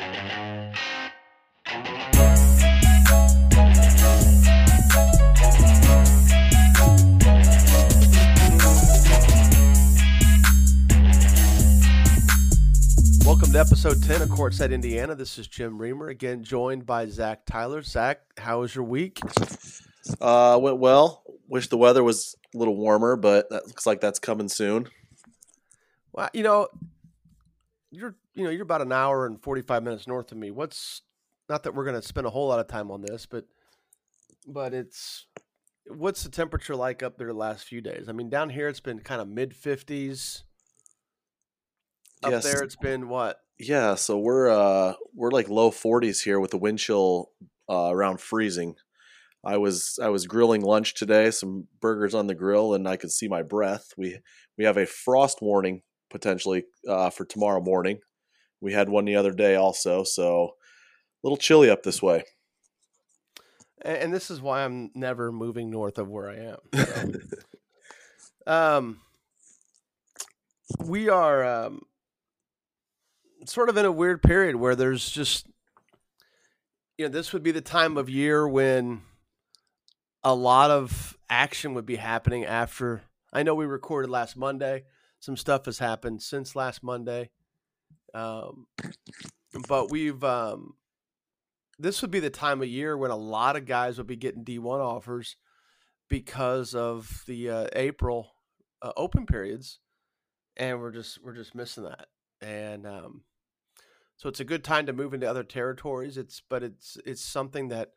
Welcome to episode 10 of Courtside Indiana. This is Jim Reamer, again joined by Zach Tyler. Zach, how was your week? Uh, went well. Wish the weather was a little warmer, but that looks like that's coming soon. Well, you know, you're you know you're about an hour and 45 minutes north of me. What's not that we're going to spend a whole lot of time on this, but but it's what's the temperature like up there the last few days? I mean, down here it's been kind of mid 50s. Up Yes. there it's been what? Yeah, so we're uh we're like low 40s here with the wind chill uh, around freezing. I was I was grilling lunch today, some burgers on the grill, and I could see my breath. We we have a frost warning potentially uh, for tomorrow morning. We had one the other day also, so a little chilly up this way. And this is why I'm never moving north of where I am. So. um, we are um, sort of in a weird period where there's just, you know, this would be the time of year when a lot of action would be happening after. I know we recorded last Monday. Some stuff has happened since last Monday. Um, but we've, um, this would be the time of year when a lot of guys would be getting D1 offers because of the uh, April uh, open periods and we're just we're just missing that. And um, so it's a good time to move into other territories. It's but it's it's something that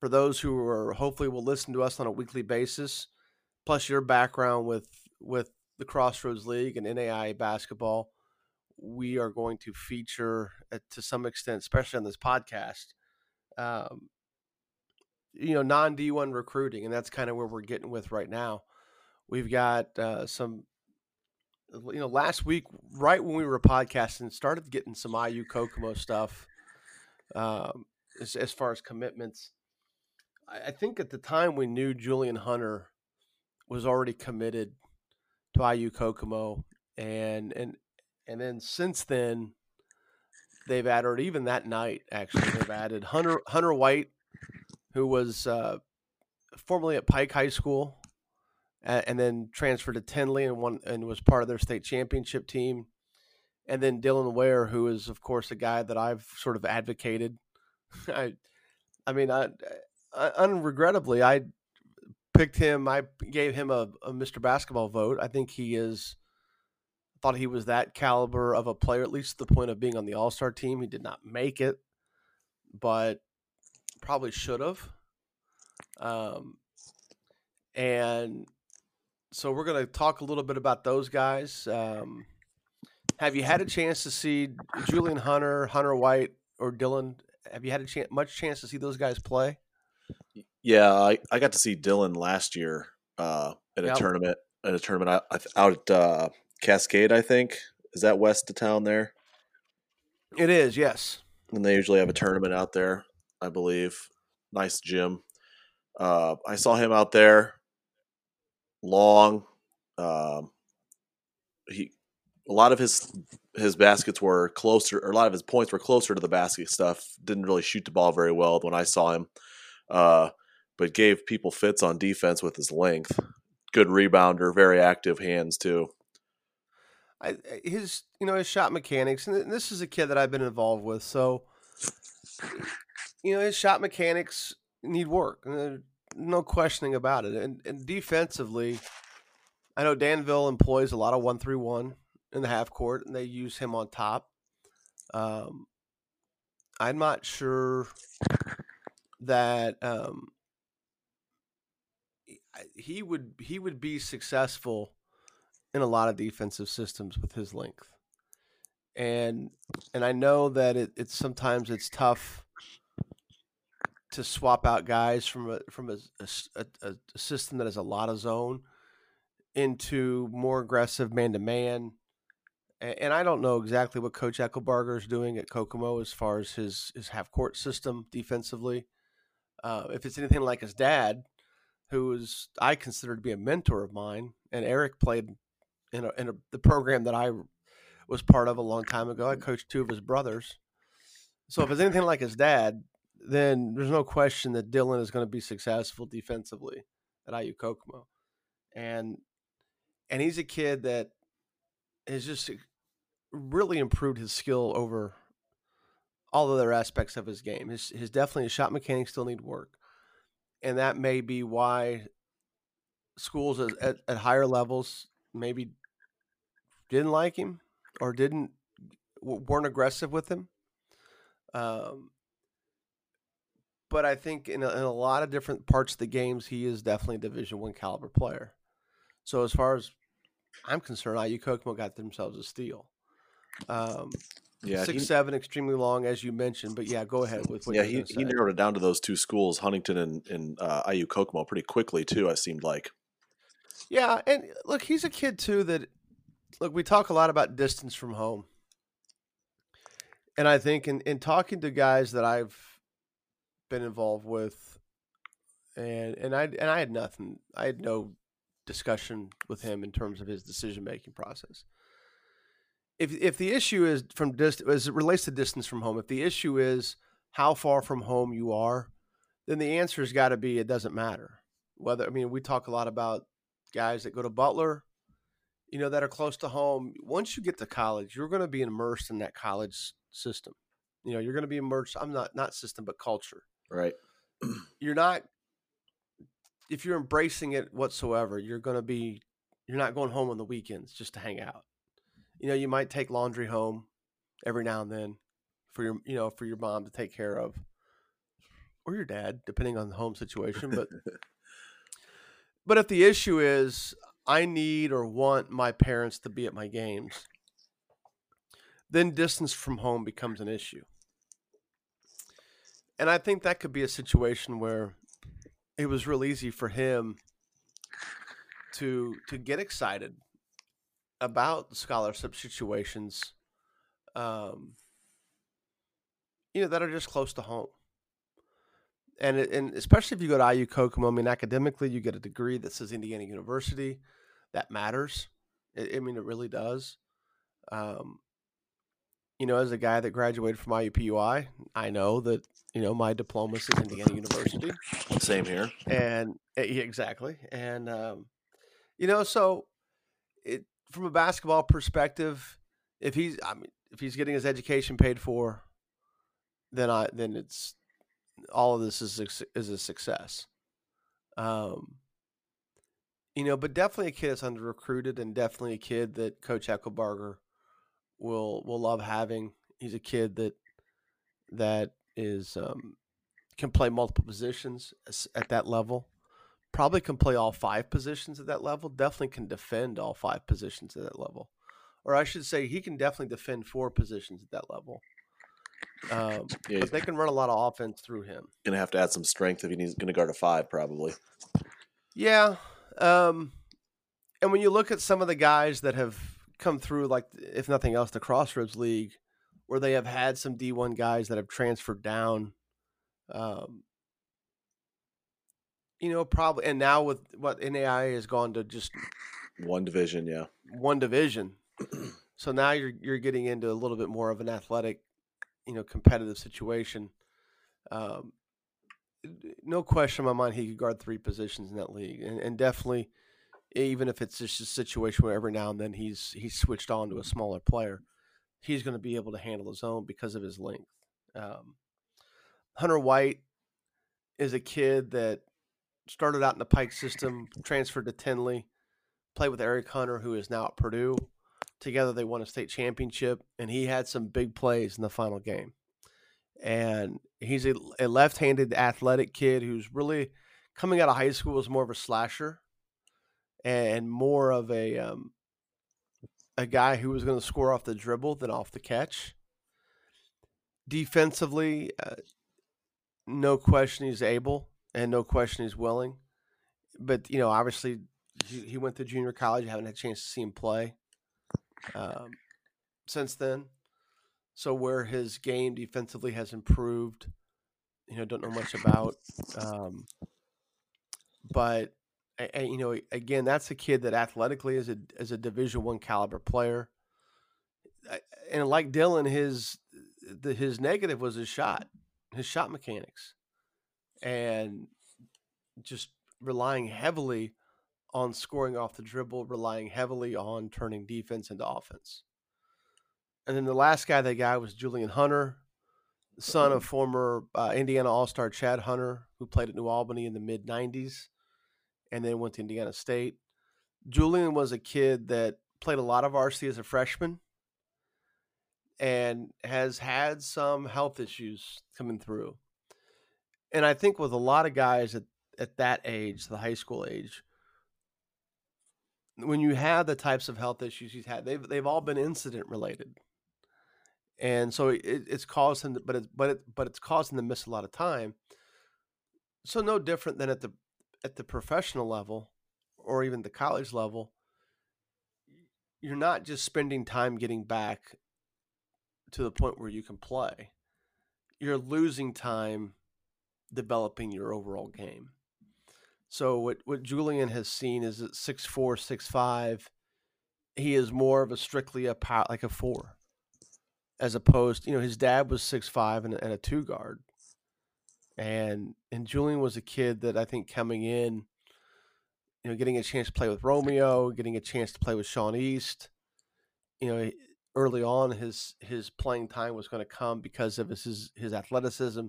for those who are hopefully will listen to us on a weekly basis plus your background with with the crossroads league and NAIA basketball we are going to feature to some extent especially on this podcast um, you know non D1 recruiting, and that's kind of where we're getting with right now. We've got uh, some, you know, last week right when we were podcasting, started getting some IU Kokomo stuff um, as, as far as commitments. I, I think at the time we knew Julian Hunter was already committed to IU Kokomo, and and and then since then they've added even that night actually they've added Hunter Hunter White who was uh, formerly at Pike High School, a- and then transferred to Tindley and won and was part of their state championship team. And then Dylan Ware, who is of course a guy that I've sort of advocated. I, I mean, I, I unregrettably I picked him. I gave him a, a Mr. Basketball vote. I think he is. Thought he was that caliber of a player, at least to the point of being on the All Star team. He did not make it, but probably should have. Um, and so we're going to talk a little bit about those guys. Um, have you had a chance to see Julian Hunter, Hunter White, or Dylan? Have you had a chance, much chance to see those guys play? Yeah, I, I got to see Dylan last year uh, at a Yep. tournament at a tournament out, out at uh, Cascade. I think is that west of town there, It is, yes. and they usually have a tournament out there. I believe. Nice gym. Uh, I saw him out there. Long. Um, he a lot of his his baskets were closer, or a lot of his points were closer to the basket stuff. Didn't really shoot the ball very well when I saw him, uh, but gave people fits on defense with his length. Good rebounder, very active hands too. I, his, you know, his shot mechanics, and this is a kid that I've been involved with, so you know, his shot mechanics need work. No questioning about it. And, and defensively, I know Danville employs a lot of one three one in the half court, and they use him on top. Um, I'm not sure that um, he would he would be successful in a lot of defensive systems with his length. And and I know that it, it's sometimes it's tough to swap out guys from a from a, a a system that has a lot of zone into more aggressive man to man. And I don't know exactly what Coach Eckelbarger is doing at Kokomo as far as his his half court system defensively. Uh, if it's anything like his dad, who is I consider to be a mentor of mine, and Eric played in a, in a, the program that I was part of a long time ago. I coached two of his brothers, So if it's anything like his dad, then there's no question that Dylan is going to be successful defensively at IU Kokomo, and and he's a kid that has just uh, really improved his skill over all other aspects of his game. His his definitely his shot mechanics still need work, and that may be why schools at, at higher levels maybe didn't like him or didn't weren't aggressive with him. Um, but I think in a, in a lot of different parts of the games, he is definitely a Division One caliber player. So as far as I'm concerned, IU Kokomo got themselves a steal. Um, yeah, six he, seven, extremely long, as you mentioned. But yeah, go ahead with what. Yeah, he, he narrowed it down to those two schools, Huntington and, and uh, IU Kokomo, pretty quickly too. I seemed like. Yeah, and look, he's a kid too. That look, we talk a lot about distance from home, and I think in in talking to guys that I've been involved with, and and I and I had nothing. I had no discussion with him in terms of his decision making process. If if the issue is from distance as it relates to distance from home, if the issue is how far from home you are, then the answer has got to be it doesn't matter. Whether I mean we talk a lot about guys that go to Butler, you know, that are close to home. Once you get to college, you're going to be immersed in that college system. You know, you're going to be immersed. I'm not not system, but culture. Right. You're not if you're embracing it whatsoever, you're going to be you're not going home on the weekends just to hang out. You know, you might take laundry home every now and then for your you know for your mom to take care of or your dad depending on the home situation but but if the issue is i need or want my parents to be at my games then distance from home becomes an issue and I think that could be a situation where it was real easy for him to to get excited about scholarship situations um, you know that are just close to home and and especially if you go to IU Kokomo, I mean, academically, you get a degree that says Indiana University. That matters. I, I mean, it really does. Um, you know, as a guy that graduated from IUPUI, I know that you know my diploma is Indiana University. Same here. And eh, exactly, and um, you know, so it from a basketball perspective, if he's, I mean, if he's getting his education paid for, then I then it's all of this is is a success. Um, you know, but definitely a kid that's under recruited, and definitely a kid that Coach Eckelbarger will will love having. He's a kid that that is um, can play multiple positions at that level. Probably can play all five positions at that level. Definitely can defend all five positions at that level, or I should say, he can definitely defend four positions at that level. Um, yeah, but they can run a lot of offense through him. Gonna have to add some strength if he's gonna guard a five, probably. Yeah, um, and when you look at some of the guys that have come through, like if nothing else, the Crossroads League, where they have had some D one guys that have transferred down. Um, you know, probably, and now with what NAIA has gone to just one division, yeah, one division. so now you're you're getting into a little bit more of an athletic, you know, competitive situation. Um, no question in my mind, he could guard three positions in that league, and, and definitely even if it's just a situation where every now and then he's he's switched on to a smaller player, he's going to be able to handle his own because of his length. Um, Hunter White is a kid that started out in the Pike system, transferred to Tindley, played with Eric Hunter, who is now at Purdue. Together, they won a state championship, and he had some big plays in the final game. And he's a, a left-handed athletic kid who's really coming out of high school as more of a slasher and more of a um, a guy who was going to score off the dribble than off the catch. Defensively, uh, no question he's able, and no question he's willing. But you know, obviously, he, he went to junior college. I haven't had a chance to see him play um, since then. So where his game defensively has improved, you know, don't know much about. Um, but you know, again, that's a kid that athletically is a is a Division One caliber player, and like Dylan, his the, his negative was his shot, his shot mechanics, and just relying heavily on scoring off the dribble, relying heavily on turning defense into offense. And then the last guy they got was Julian Hunter, son of former uh, Indiana All Star Chad Hunter, who played at New Albany in the mid 90s and then went to Indiana State. Julian was a kid that played a lot of varsity as a freshman and has had some health issues coming through. And I think with a lot of guys at, at that age, the high school age, when you have the types of health issues he's had, they've they've all been incident related, and so it, it's to, but it's but it, but it's him to miss a lot of time. So no different than at the at the professional level, or even the college level. You're not just spending time getting back to the point where you can play. You're losing time developing your overall game. So what what Julian has seen is at six four, six five, he is more of a strictly a power like a four, as opposed you know his dad was six five and, and a two guard, and and Julian was a kid that I think coming in, you know, getting a chance to play with Romeo, getting a chance to play with Sean East, you know, early on his his playing time was going to come because of his his athleticism,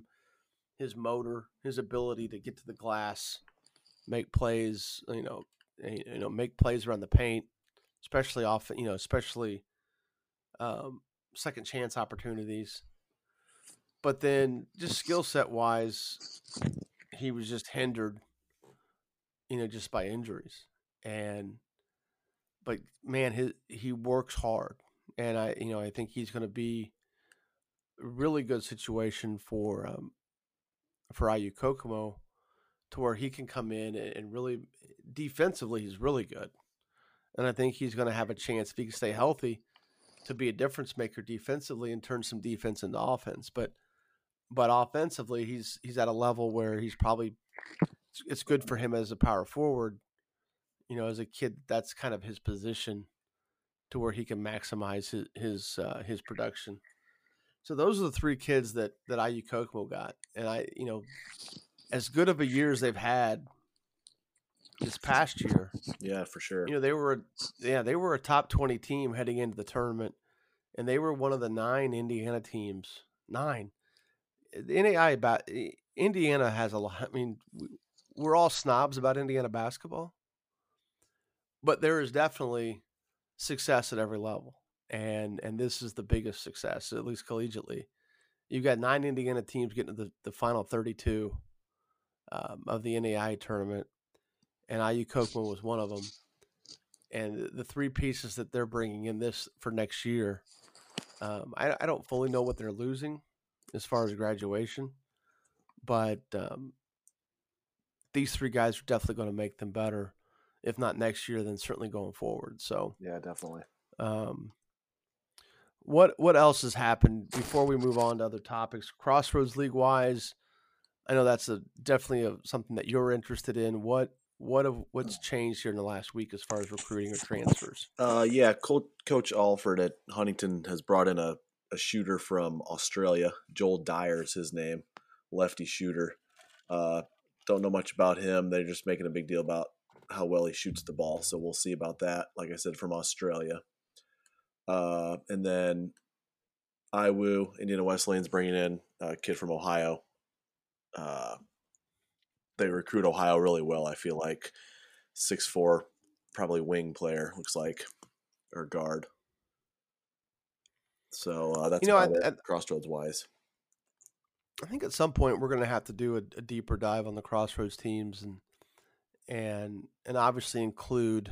his motor, his ability to get to the glass make plays, you know, you know, make plays around the paint, especially off, you know, especially um, second chance opportunities. But then, just skill set wise, he was just hindered, you know, just by injuries. And, but man, his he works hard, and I, you know, I think he's going to be a really good situation for um, for IU Kokomo to where he can come in and really defensively he's really good. And I think he's going to have a chance if he can stay healthy to be a difference maker defensively and turn some defense into offense. But but offensively he's he's at a level where he's probably it's good for him as a power forward. You know, as a kid that's kind of his position to where he can maximize his his uh, his production. So those are the three kids that that IU Kokomo got, and I, you know, as good of a year as they've had this past year. Yeah, for sure. You know, they were yeah, they were a top 20 team heading into the tournament and they were one of the nine Indiana teams. Nine. The NAIA about Indiana has a lot I mean, we're all snobs about Indiana basketball. But there is definitely success at every level. And and this is the biggest success, at least collegiately. You've got nine Indiana teams getting to the, the final 32 um, of the NAIA tournament, and IU Kokomo was one of them. And the three pieces that they're bringing in this for next year, um, I, I, don't fully know what they're losing as far as graduation, but um, these three guys are definitely going to make them better, if not next year, then certainly going forward. So yeah, definitely. Um, what what else has happened before we move on to other topics? Crossroads League wise, I know that's a definitely a, something that you're interested in. What what have, what's changed here in the last week as far as recruiting or transfers? Uh, yeah, Co- Coach Alford at Huntington has brought in a, a shooter from Australia. Joel Dyer is his name, lefty shooter. Uh, don't know much about him. They're just making a big deal about how well he shoots the ball. So we'll see about that. Like I said, from Australia. Uh, and then IWU, Indiana Wesleyan's bringing in a kid from Ohio, uh, they recruit Ohio really well. I feel like six four, probably wing player looks like or guard. So uh, that's you know at, at, crossroads wise. I think at some point we're going to have to do a, a, deeper dive on the crossroads teams and and and obviously include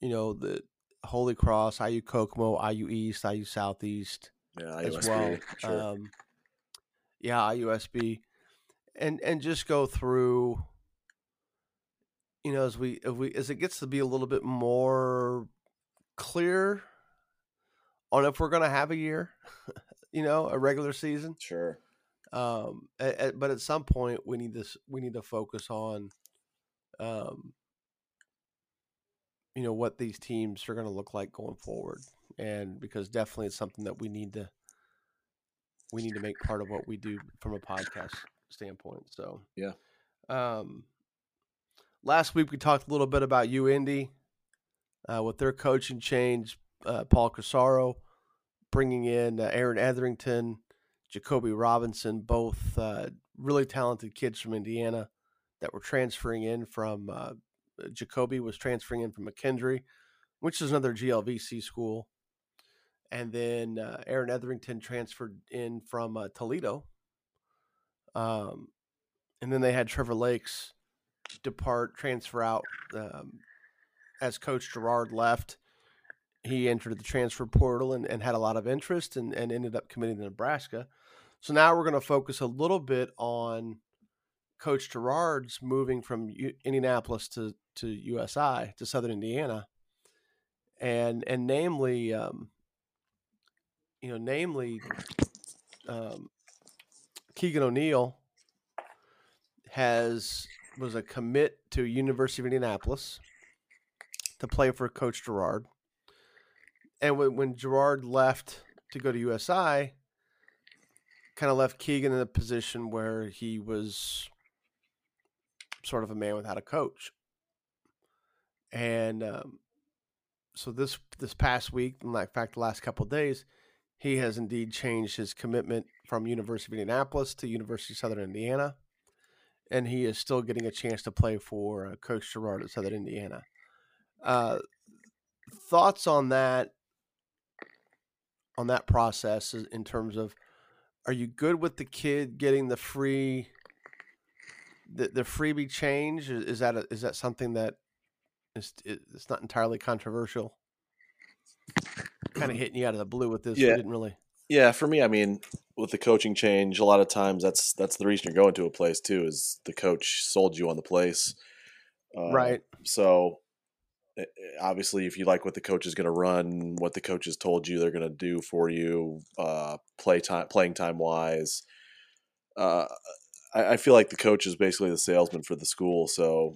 you know the Holy Cross, IU Kokomo, IU East, IU Southeast yeah, as well. Sure. Um, yeah, IUSB and and just go through you know as we if we as it gets to be a little bit more clear on if we're going to have a year you know a regular season sure. um at, at, but at some point we need this we need to focus on um you know what these teams are going to look like going forward and because definitely it's something that we need to we need to make part of what we do from a podcast standpoint. So Yeah. Um, last week we talked a little bit about UIndy uh, with their coaching change. Uh, Paul Corsaro bringing in uh, Aaron Etherington, Jacoby Robinson, both uh, really talented kids from Indiana that were transferring in from. Uh, Jacoby was transferring in from McKendree, which is another GLVC school, and then uh, Aaron Etherington transferred in from uh, Toledo. Um, and then they had Trevor Lakes depart, transfer out um, as Coach Gouard left. He entered the transfer portal and, and had a lot of interest and, and ended up committing to Nebraska. So now we're going to focus a little bit on Coach Gouard's moving from U- Indianapolis to, to USI to Southern Indiana, and and namely, um, you know, namely, um, Keegan O'Neill has was a commit to University of Indianapolis to play for Coach Gouard. And when, when Gouard left to go to USI, kind of left Keegan in a position where he was sort of a man without a coach. And um, so this this past week, in fact, the last couple days, he has indeed changed his commitment from University of Indianapolis to University of Southern Indiana and he is still getting a chance to play for uh, Coach Gouard at Southern Indiana. Uh, thoughts on that? On that process, in terms of, are you good with the kid getting the free, the, the freebie change? Is that a, is that something that is it's not entirely controversial? Kind of hitting you out of the blue with this. Yeah. We didn't really. Yeah, for me, I mean, with the coaching change, a lot of times that's that's the reason you're going to a place too is the coach sold you on the place, uh, right. So eh, obviously, if you like what the coach is going to run, what the coach has told you they're going to do for you, uh, play time, playing time wise, uh, I, I feel like the coach is basically the salesman for the school. So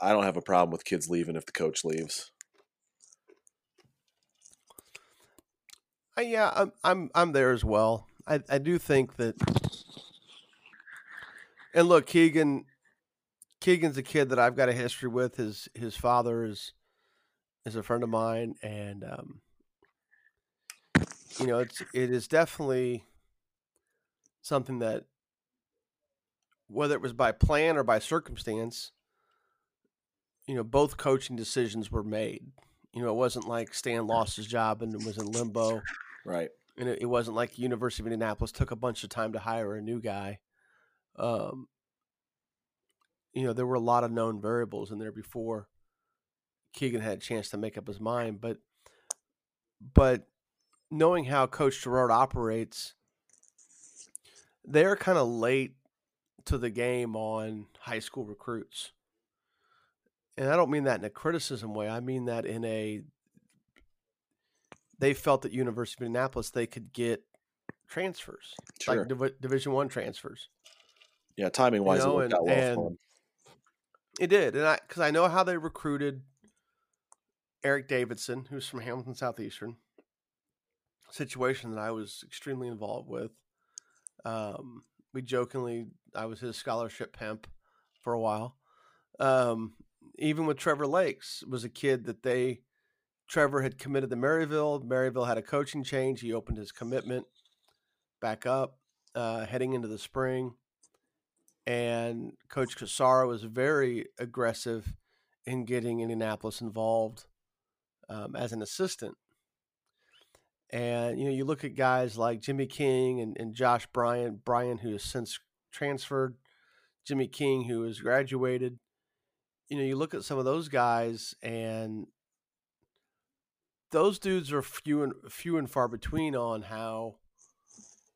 I don't have a problem with kids leaving if the coach leaves. Uh, yeah, I'm I'm I'm there as well. I I do think that, and look, Keegan, Keegan's a kid that I've got a history with. His his father is is a friend of mine, and um, you know, it's it is definitely something that, whether it was by plan or by circumstance, you know, both coaching decisions were made. You know, it wasn't like Stan lost his job and was in limbo Right. and it, it wasn't like University of Indianapolis took a bunch of time to hire a new guy. Um, you know, there were a lot of known variables in there before Keegan had a chance to make up his mind. But, but knowing how Coach Gouard operates, they're kind of late to the game on high school recruits. And I don't mean that in a criticism way. I mean that in a they felt that University of Indianapolis they could get transfers, Sure. like Div- Division One transfers. yeah, timing wise, know, it worked and- out well for him. It did, and I because I know how they recruited Eric Davidson, who's from Hamilton Southeastern. Situation that I was extremely involved with. Um, we jokingly, I was his scholarship pimp for a while. Um, even with Trevor Lakes, was a kid that they Trevor had committed to Maryville. Maryville had a coaching change. He opened his commitment back up, uh, heading into the spring. And Coach Corsaro was very aggressive in getting Indianapolis involved um, as an assistant. And you know, you look at guys like Jimmy King and, and Josh Bryan, Bryan who has since transferred, Jimmy King who has graduated. You know, you look at some of those guys, and those dudes are few and few and far between on how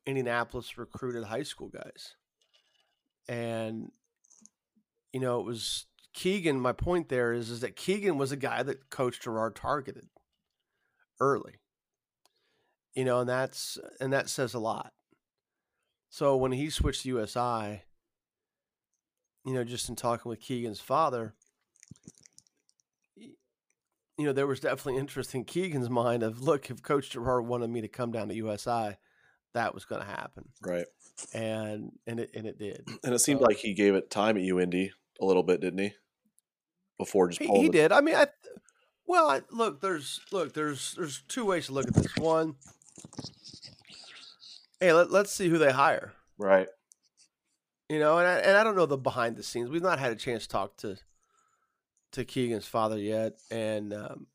Indianapolis recruited high school guys. And you know, it was Keegan. My point there is, is that Keegan was a guy that Coach Gouard targeted early. You know, and that's and that says a lot. So when he switched to USI, you know, just in talking with Keegan's father, you know, there was definitely interest in Keegan's mind of, look, if Coach Gouard wanted me to come down to USI, that was going to happen, Right. and and it and it did. And it seemed So- like he gave it time at UIndy a little bit, didn't he? Before just He, he did. I mean, I well, I, look, there's look, there's there's two ways to look at this. One, hey, let, let's see who they hire. Right. You know, and I, and I don't know the behind the scenes. We've not had a chance to talk to to Keegan's father yet, and um,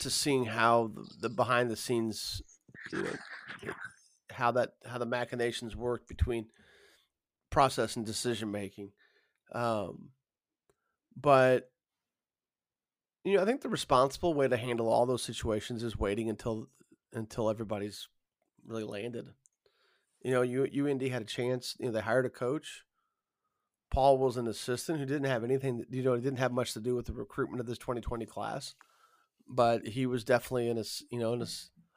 to seeing how the, the behind the scenes, you know, how that how the machinations work between process and decision making. Um, but you know, I think the responsible way to handle all those situations is waiting until until everybody's really landed. You know, you you UIndy had a chance. You know, they hired a coach. Paul was an assistant who didn't have anything. You know, he didn't have much to do with the recruitment of this 2020 class, but he was definitely in a you know in a,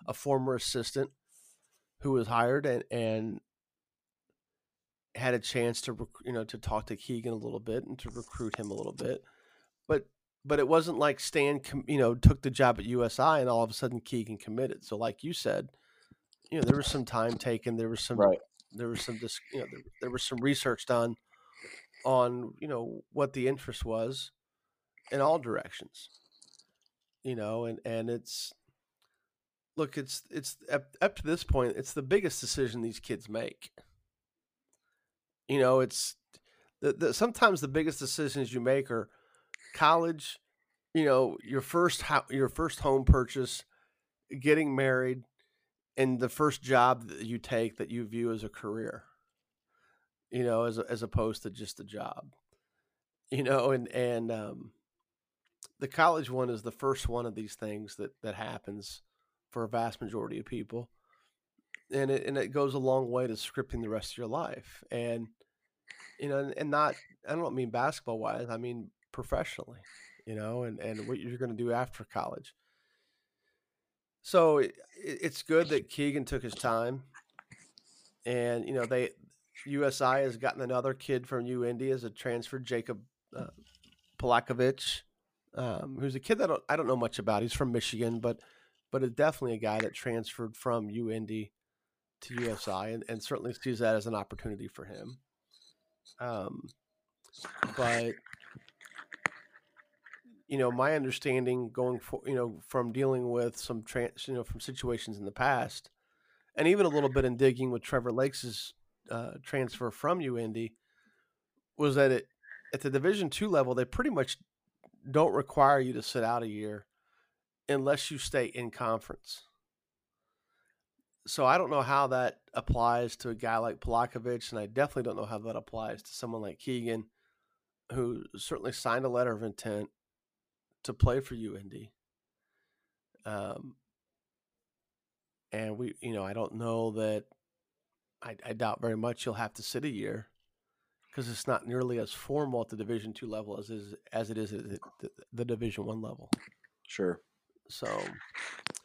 a former assistant who was hired and and had a chance to rec- you know to talk to Keegan a little bit and to recruit him a little bit, but but it wasn't like Stan you know took the job at USI and all of a sudden Keegan committed. So like you said, you know there was some time taken. There was some Right. there was some you know there, there was some research done on you know what the interest was in all directions you know and and it's look it's it's up, up to this point it's the biggest decision these kids make. You know it's the, the sometimes the biggest decisions you make are college you know your first ho- your first home purchase getting married and the first job that you take that you view as a career you know as as opposed to just a job you know and and um the college one is the first one of these things that that happens for a vast majority of people and it and it goes a long way to scripting the rest of your life and you know and, and not i don't mean basketball wise i mean professionally you know and and what you're going to do after college. So it, it's good that keegan took his time and you know they usi has gotten another kid from UIndy as a transfer jacob uh, Polakovich, um, who's a kid that I don't, I don't know much about. He's from Michigan, but but is definitely a guy that transferred from UIndy to USI, and, and certainly sees that as an opportunity for him. Um, but you know, my understanding going for you know from dealing with some trans, you know, from situations in the past, and even a little bit in digging with Trevor Lakes' uh, transfer from UIndy, was that it at the Division two level they pretty much don't require you to sit out a year unless you stay in conference. So I don't know how that applies to a guy like Polakovich, and I definitely don't know how that applies to someone like Keegan, who certainly signed a letter of intent to play for UIndy. Um, and we, you know, I don't know that. I, I doubt very much you'll have to sit a year because it's not nearly as formal at the Division two level as is as it is at the, the, Division one level. Sure. So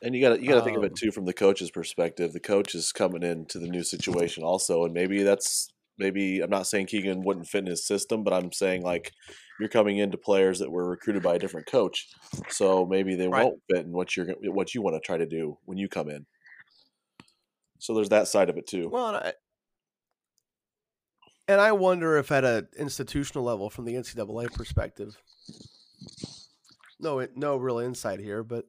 And you got to you got to think of Um, it too from the coach's perspective. The coach is coming into the new situation also, and maybe that's maybe I'm not saying Keegan wouldn't fit in his system, but I'm saying like you're coming into players that were recruited by a different coach, so maybe they Right. won't fit in what you're what you want to try to do when you come in. So there's that side of it too. well, and I, and I wonder if at an institutional level, from the NCAA perspective, no, no real insight here, but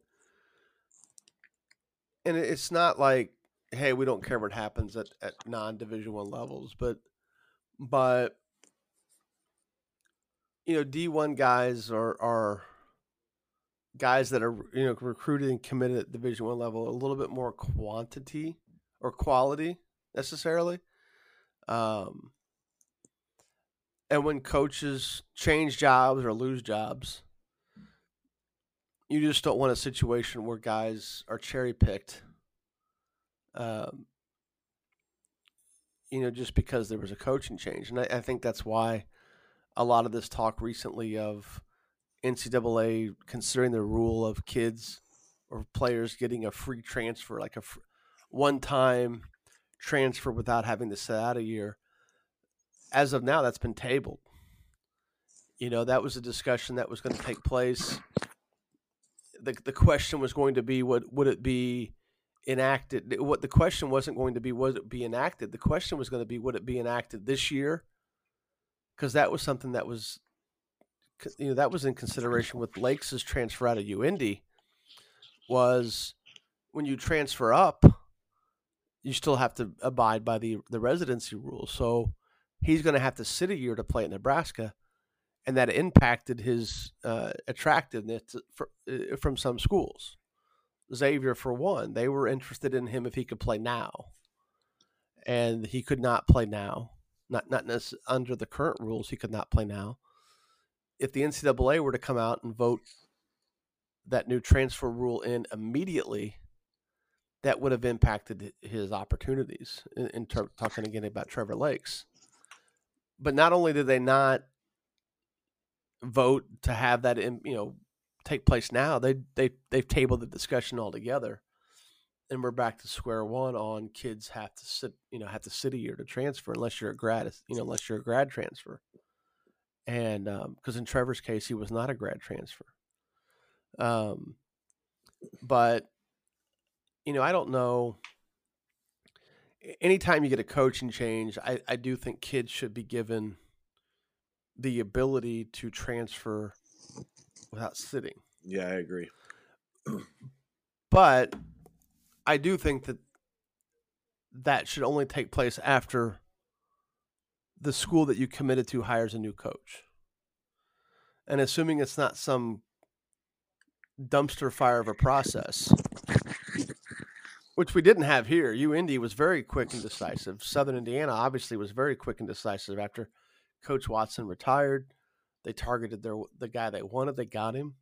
and it's not like, hey, we don't care what happens at, at non-division one levels, but but you know, D one guys are are guys that are you know recruited and committed at division one level a little bit more quantity or quality necessarily um and when coaches change jobs or lose jobs you just don't want a situation where guys are cherry picked um you know just because there was a coaching change and I, I think that's why a lot of this talk recently of NCAA considering the rule of kids or players getting a free transfer, like a fr- one-time transfer without having to sit out a year. As of now, that's been tabled. You know, that was a discussion that was going to take place. the The question was going to be: Would would it be enacted. What the question wasn't going to be was it be enacted. The question was going to be would it be enacted this year? Because that was something that was, you know, that was in consideration with Lakes' transfer out of UIndy. Was when you transfer up, you still have to abide by the the residency rules. So he's going to have to sit a year to play at Nebraska, and that impacted his uh, attractiveness for, uh, from some schools. Xavier, for one, they were interested in him if he could play now, and he could not play now. Not not under the current rules, he could not play now. If the NCAA were to come out and vote that new transfer rule in immediately, that would have impacted his opportunities. In, in ter- talking again about Trevor Lakes, but not only did they not vote to have that, in, you know, take place now, they they they've tabled the discussion altogether, and we're back to square one on kids have to sit, you know, have to sit a year to transfer unless you're a grad, you know, unless you're a grad transfer, and because um, in Trevor's case, he was not a grad transfer. Um, but you know, I don't know. Anytime you get a coaching change, I, I do think kids should be given the ability to transfer without sitting. Yeah, I agree. but I do think that that should only take place after the school that you committed to hires a new coach. And assuming it's not some dumpster fire of a process, which we didn't have here. UIndy was very quick and decisive. Southern Indiana obviously was very quick and decisive after Coach Watson retired. They targeted their the guy they wanted. They got him.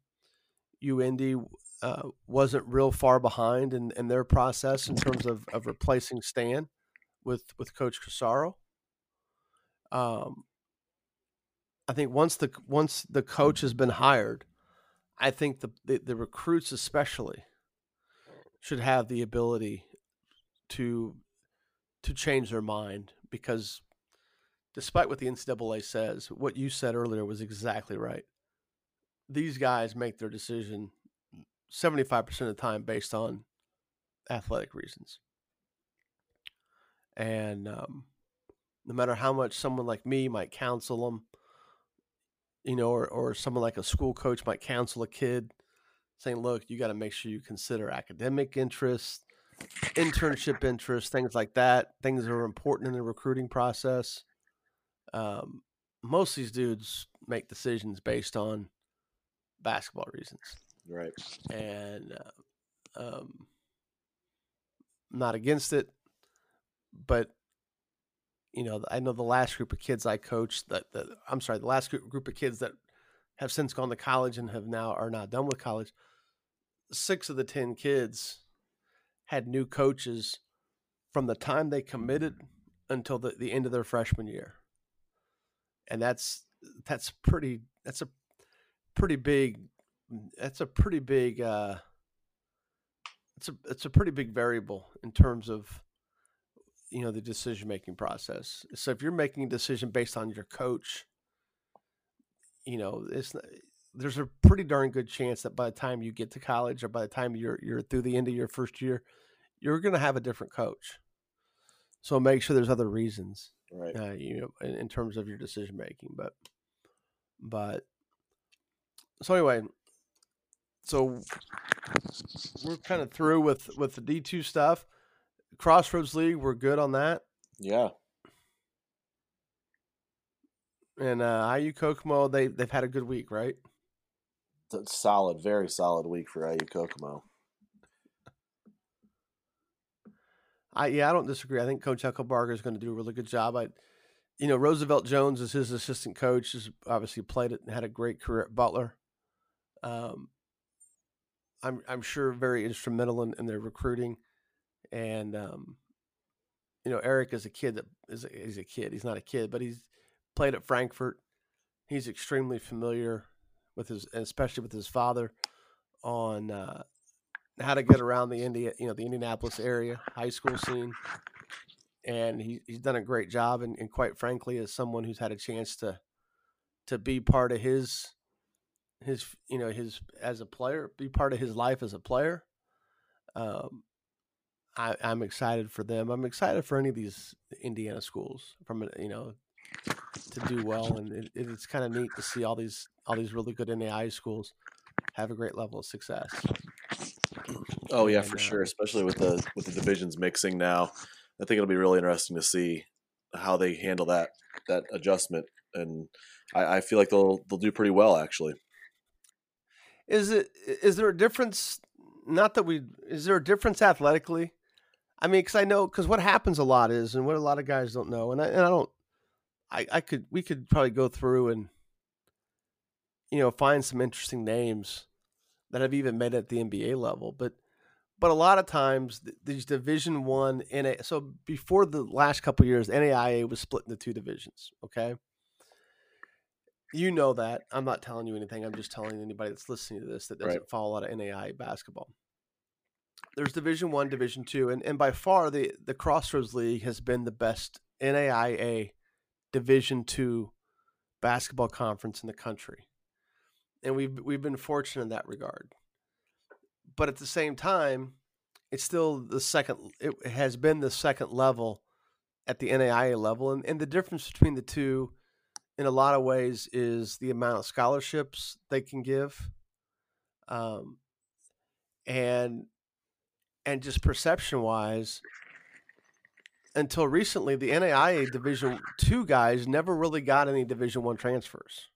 UIndy uh, wasn't real far behind in, in their process in terms of, of replacing Stan with with Coach Corsaro. Um, I think once the once the coach has been hired, I think the, the, the recruits especially should have the ability to to change their mind because despite what the NCAA says, what you said earlier was exactly right. These guys make their decision 75% of the time based on athletic reasons. And um, no matter how much someone like me might counsel them, you know, or, or someone like a school coach might counsel a kid saying, look, you got to make sure you consider academic interests, internship interests, things like that, things that are important in the recruiting process. Um, most of these dudes make decisions based on basketball reasons. Right. And uh, um, not against it, but you know, I know the last group of kids I coached that, that I'm sorry, the last group, group of kids that have since gone to college and have now are now done with college. Six of the 10 kids had new coaches from the time they committed until the, the end of their freshman year. And that's, that's pretty, that's a pretty big, that's a pretty big, uh, it's a, it's a pretty big variable in terms of you know the decision making process. So if you're making a decision based on your coach, you know it's there's a pretty darn good chance that by the time you get to college or by the time you're you're through the end of your first year, you're going to have a different coach. So make sure there's other reasons, right? Uh, you know, in, in terms of your decision making, but but so anyway, so we're kind of through with with the D two stuff. Crossroads League, we're good on that. Yeah. And uh, IU Kokomo, they they've had a good week, right? Solid, very solid week for IU Kokomo. I yeah, I don't disagree. I think Coach Eckelbarger is going to do a really good job. I, you know, Roosevelt Jones is his assistant coach. Has obviously played it and had a great career at Butler. Um, I'm I'm sure very instrumental in, in their recruiting and um, you know Eric is a kid that is a, he's a kid. He's not a kid, but he's played at Frankfort. He's extremely familiar with his, especially with his father, on uh, how to get around the India, you know, the Indianapolis area high school scene. And he, he's done a great job, and, and quite frankly, as someone who's had a chance to to be part of his his you know his as a player, be part of his life as a player. Um, I, am excited for them. I'm excited for any of these Indiana schools from you know to do well, and it, it's kind of neat to see all these all these really good NAIA schools have a great level of success. Oh yeah, and, for uh, sure. Especially with the with the divisions mixing now, I think it'll be really interesting to see how they handle that that adjustment, and I, I feel like they'll they'll do pretty well actually. Is it is there a difference? Not that we is there a difference athletically? I mean, because I know because what happens a lot is, and what a lot of guys don't know, and I, and I don't, I I could we could probably go through and you know find some interesting names that I've even made it at the NBA level, but but a lot of times these Division One NA. So before the last couple years, NAIA was split into two divisions. Okay, you know that. I'm not telling you anything. I'm just telling anybody that's listening to this that doesn't right. follow a lot of NAIA basketball. There's Division One, Division Two, and, and by far the the Crossroads League has been the best NAIA Division Two basketball conference in the country, and we've we've been fortunate in that regard. But at the same time, it's still the second. It has been the second level at the NAIA level, and, and the difference between the two in a lot of ways is the amount of scholarships they can give um, and and just perception wise until recently the NAIA division 2 guys never really got any division 1 transfers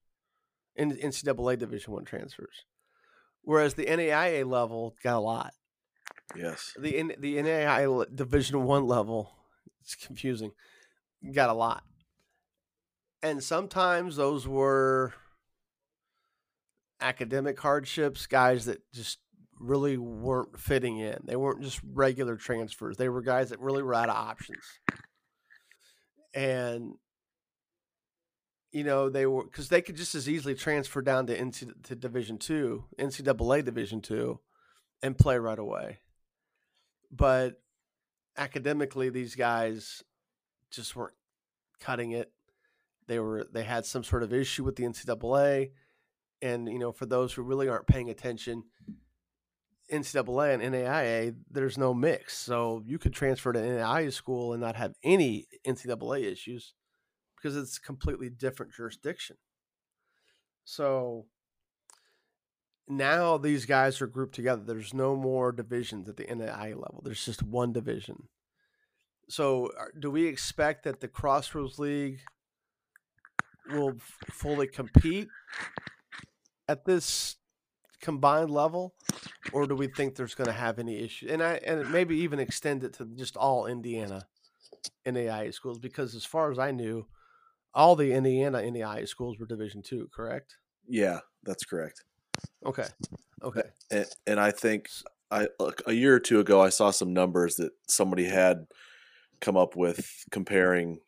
in NCAA division 1 transfers whereas the NAIA level got a lot. Yes. The the NAIA division 1 level it's confusing got a lot. And sometimes those were academic hardships, guys that just really weren't fitting in. They weren't just regular transfers. They were guys that really were out of options. And you know they were because they could just as easily transfer down to NC, to Division Two, NCAA Division Two, and play right away. But academically, these guys just weren't cutting it. They were they had some sort of issue with the NCAA, and you know for those who really aren't paying attention, NCAA and NAIA there's no mix, so you could transfer to NAIA school and not have any NCAA issues because it's completely different jurisdiction. So now these guys are grouped together. There's no more divisions at the NAIA level. There's just one division. So, do we expect that the Crossroads League will fully compete at this combined level, or do we think there's going to have any issue? And I and maybe even extend it to just all Indiana NAIA schools because as far as I knew, all the Indiana NAIA schools were Division two, correct? Yeah, that's correct. Okay, okay. And, and I think I a year or two ago I saw some numbers that somebody had come up with comparing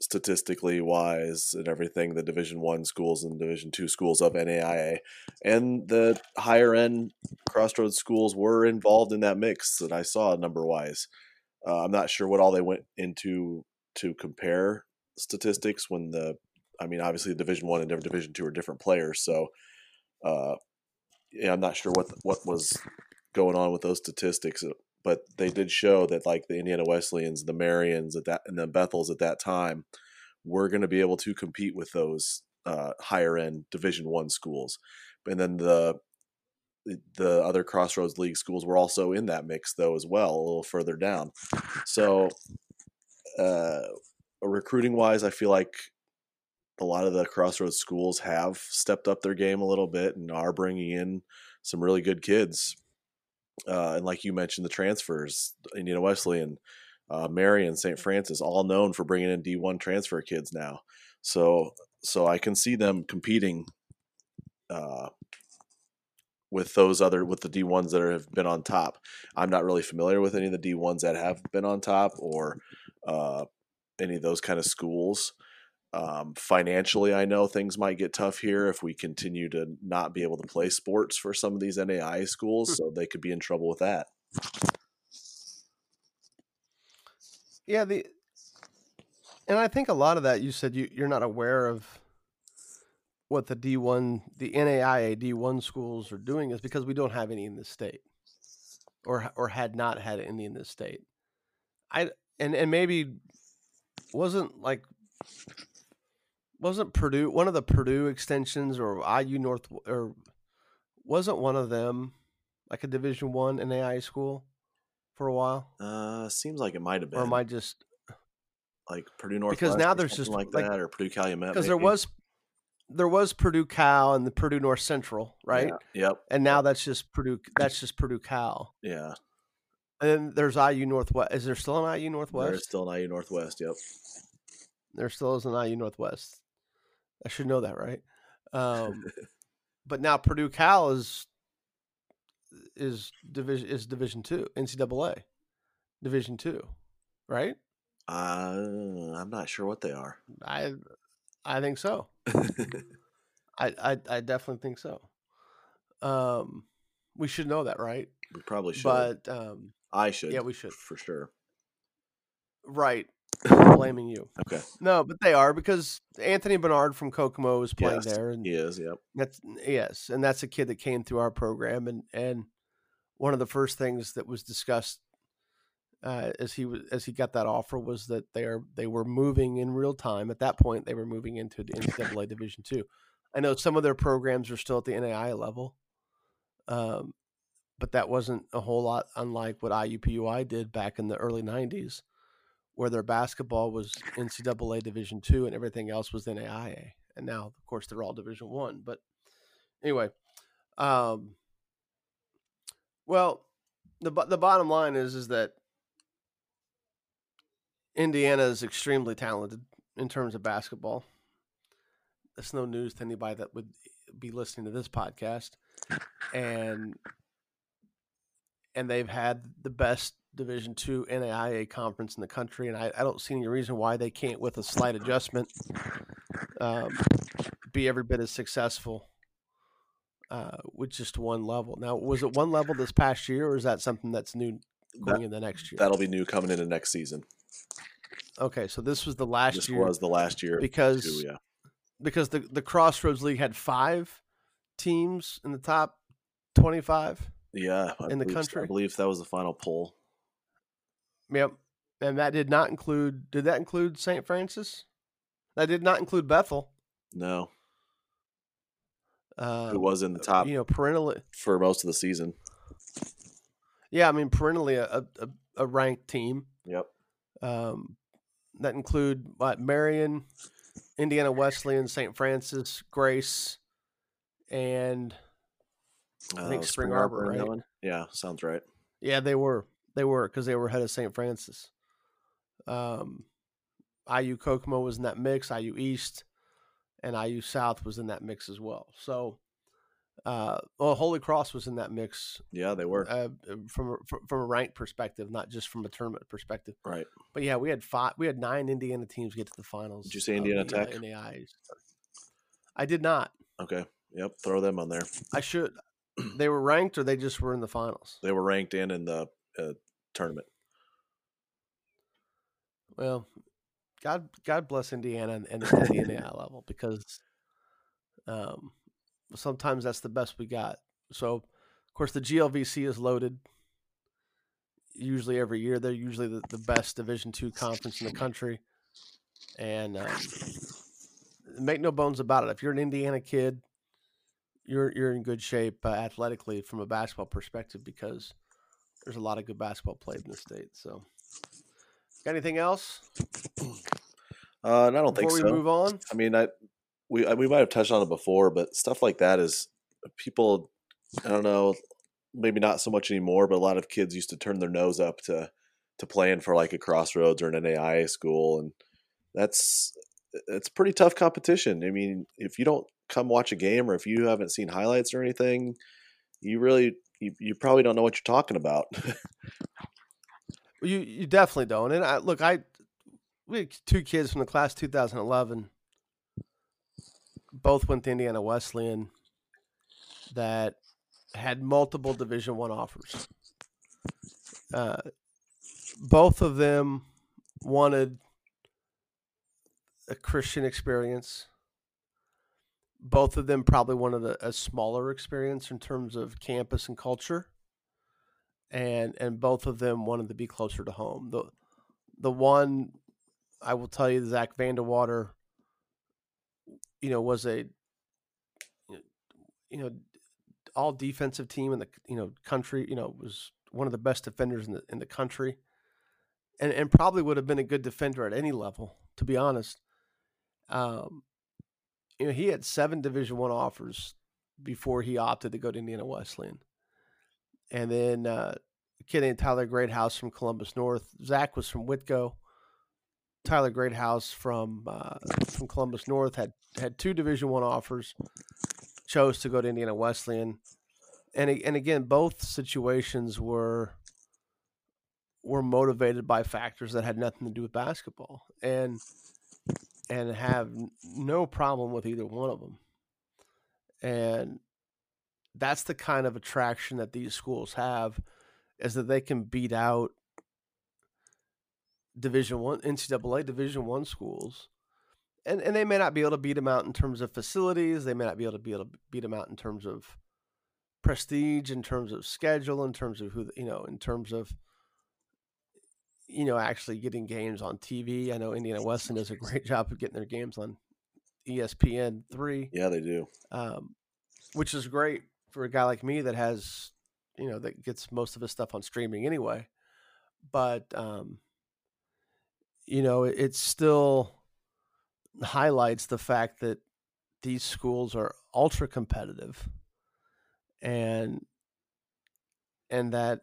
statistically wise and everything the division one schools and division two schools of naia and the higher end crossroads schools were involved in that mix that i saw number wise. Uh, i'm not sure what all they went into to compare statistics when the i mean obviously division one and division two are different players so uh, yeah i'm not sure what what was going on with those statistics but they did show that like the Indiana Wesleyans, the Marians at that, and the Bethels at that time, were going to be able to compete with those uh, higher end Division One schools, and then the the other Crossroads League schools were also in that mix though as well, a little further down. So, uh, recruiting wise, I feel like a lot of the Crossroads schools have stepped up their game a little bit and are bringing in some really good kids uh, and like you mentioned, the transfers, Indiana Wesleyan, uh, Marian, St. Francis, all known for bringing in D1 transfer kids now. So, so I can see them competing uh, with those other with the D1s that are, have been on top. I'm not really familiar with any of the D1s that have been on top or uh, any of those kind of schools. Um, financially, I know things might get tough here if we continue to not be able to play sports for some of these NAIA schools, hmm. so they could be in trouble with that. Yeah, the and I think a lot of that you said you you're not aware of what the D1 the NAIA D1 schools are doing is because we don't have any in this state or or had not had any in this state. I and and maybe wasn't like wasn't Purdue one of the Purdue extensions or IU North or wasn't one of them like a Division One NAIA school for a while? Uh, seems like it might have been. Or am I just like Purdue North? because now there's just like, like that, or Purdue Calumet. because there was there was Purdue Cal and the Purdue North Central, right? Yeah, Yep. And now that's just Purdue. That's just Purdue Cal. Yeah. And then there's IU Northwest. Is there still an IU Northwest? There's still an IU Northwest. Yep. There still is an IU Northwest. I should know that, right? Um, but now Purdue Cal is is division is Division two NCAA Division two, right? Uh, I'm not sure what they are. I I think so. I I, I definitely think so. Um, we should know that, right? we probably should. But um, I should. yeah, we should. for sure. Right. Blaming you. Okay. No, but they are because Anthony Bernard from Kokomo is playing Yes, there, and He is. Yep. That's yes, and that's a kid that came through our program, and and one of the first things that was discussed uh, as he was as he got that offer was that they are they were moving in real time. At that point, they were moving into the NCAA Division two. I know some of their programs are still at the NAIA level, um, but that wasn't a whole lot unlike what IUPUI did back in the early '90s, where their basketball was NCAA Division two and everything else was NAIA. And now, of course, they're all Division one. But anyway, um, well, the the bottom line is is that Indiana is extremely talented in terms of basketball. That's no news to anybody that would be listening to this podcast, and and they've had the best Division two NAIA conference in the country, and I, I don't see any reason why they can't, with a slight adjustment, um, be every bit as successful uh, with just one level. Now, was it one level this past year, or is that something that's new going That- into next year? That'll be new coming into next season. Okay, so this was the last year. This year was the last year because too, yeah. because the the Crossroads League had five teams in the top twenty five. Yeah. I in the believe- I believe that was the final poll. Yep, and that did not include. Did that include St. Francis? That did not include Bethel. No. Uh, Who was in the top You know, perennially. for most of the season. Yeah, I mean, perennially a, a, a ranked team. Yep. Um, that include what Marian, Indiana Wesleyan, St. Francis, Grace, and I think Uh, Spring Arbor, in that right? Yeah, sounds right. yeah, they were they were because they were ahead of St. Francis. Um, IU Kokomo was in that mix. IU East and IU South was in that mix as well. So, uh, well, Holy Cross was in that mix Yeah, they were. uh, from a- from a rank perspective, not just from a tournament perspective. right. But yeah, we had five. We had nine Indiana teams get to the finals. Did you say Indiana uh, Tech? I did not. Okay. Yep. Throw them on there. I should. They were ranked, or they just were in the finals. They were ranked in in the uh, tournament. Well, God, God bless Indiana and, the NAIA level because um, sometimes that's the best we got. So, of course, the GLVC is loaded. Usually every year, they're usually the, the best Division two conference in the country, and um, make no bones about it. If you're an Indiana kid, you're you're in good shape uh, athletically from a basketball perspective because there's a lot of good basketball played in the state. So, got anything else? Uh, and I don't before think we move on? I mean, I we I, we might have touched on it before, but stuff like that is people. I don't know, maybe not so much anymore, but a lot of kids used to turn their nose up to to playing for like a Crossroads or an NAIA school, and that's it's pretty tough competition. I mean, if you don't come watch a game or if you haven't seen highlights or anything, you really you, you probably don't know what you're talking about. You you definitely don't. And I look, I we had two kids from the class 2011. Both went to Indiana Wesleyan that had multiple Division One offers. Uh, both of them wanted a Christian experience. Both of them probably wanted a, a smaller experience in terms of campus and culture and and both of them wanted to be closer to home. The the one I will tell you, Zach Vandewater, you know, was a you know all defensive team in the you know country. You know, was one of the best defenders in the in the country, and and probably would have been a good defender at any level. To be honest, um, you know, he had seven Division One offers before he opted to go to Indiana Wesleyan, and then uh, a kid named Tyler Greathouse from Columbus North. Zach was from Whitko. Tyler Greathouse from uh, from Columbus North had had two Division One offers, chose to go to Indiana Wesleyan, and and again, both situations were were motivated by factors that had nothing to do with basketball, and and have no problem with either one of them, and that's the kind of attraction that these schools have, is that they can beat out Division One NCAA Division One schools, and and they may not be able to beat them out in terms of facilities. They may not be able to be able to beat them out in terms of prestige, in terms of schedule, in terms of who you know, in terms of you know actually getting games on TV. I know Indiana Wesleyan does a great job of getting their games on ESPN three. Yeah, they do. Um, which is great for a guy like me that has you know that gets most of his stuff on streaming anyway. But um, you know, it, it still highlights the fact that these schools are ultra competitive and and that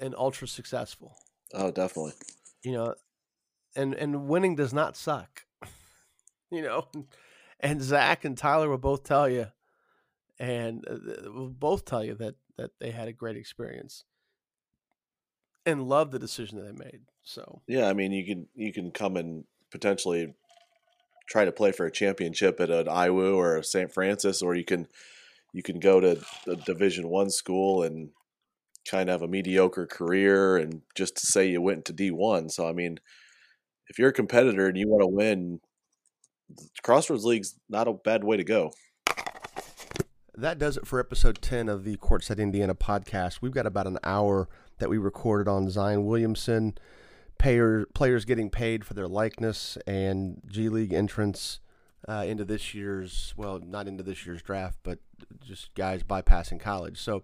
and ultra successful. Oh, definitely. You know, and and winning does not suck. you know, and Zach and Tyler will both tell you, and uh, will both tell you that that they had a great experience and love the decision that they made. So yeah, I mean, you can you can come and potentially try to play for a championship at an IWU or a St. Francis, or you can you can go to a Division One school and kind of a mediocre career, and just to say you went to D one. So I mean, if you're a competitor and you want to win, Crossroads League's not a bad way to go. That does it for episode 10 of the Courtside Indiana podcast. We've got about an hour that we recorded on Zion Williamson, payer, players getting paid for their likeness, and G League entrance uh, into this year's well, not into this year's draft, but just guys bypassing college. So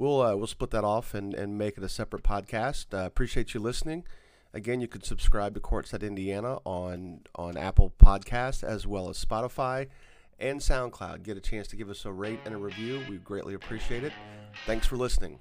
we'll uh, we'll split that off and, and make it a separate podcast. Uh, appreciate you listening. Again, you can subscribe to Courtside Indiana on on Apple Podcasts as well as Spotify and SoundCloud. Get a chance to give us a rate and a review. We greatly appreciate it. Thanks for listening.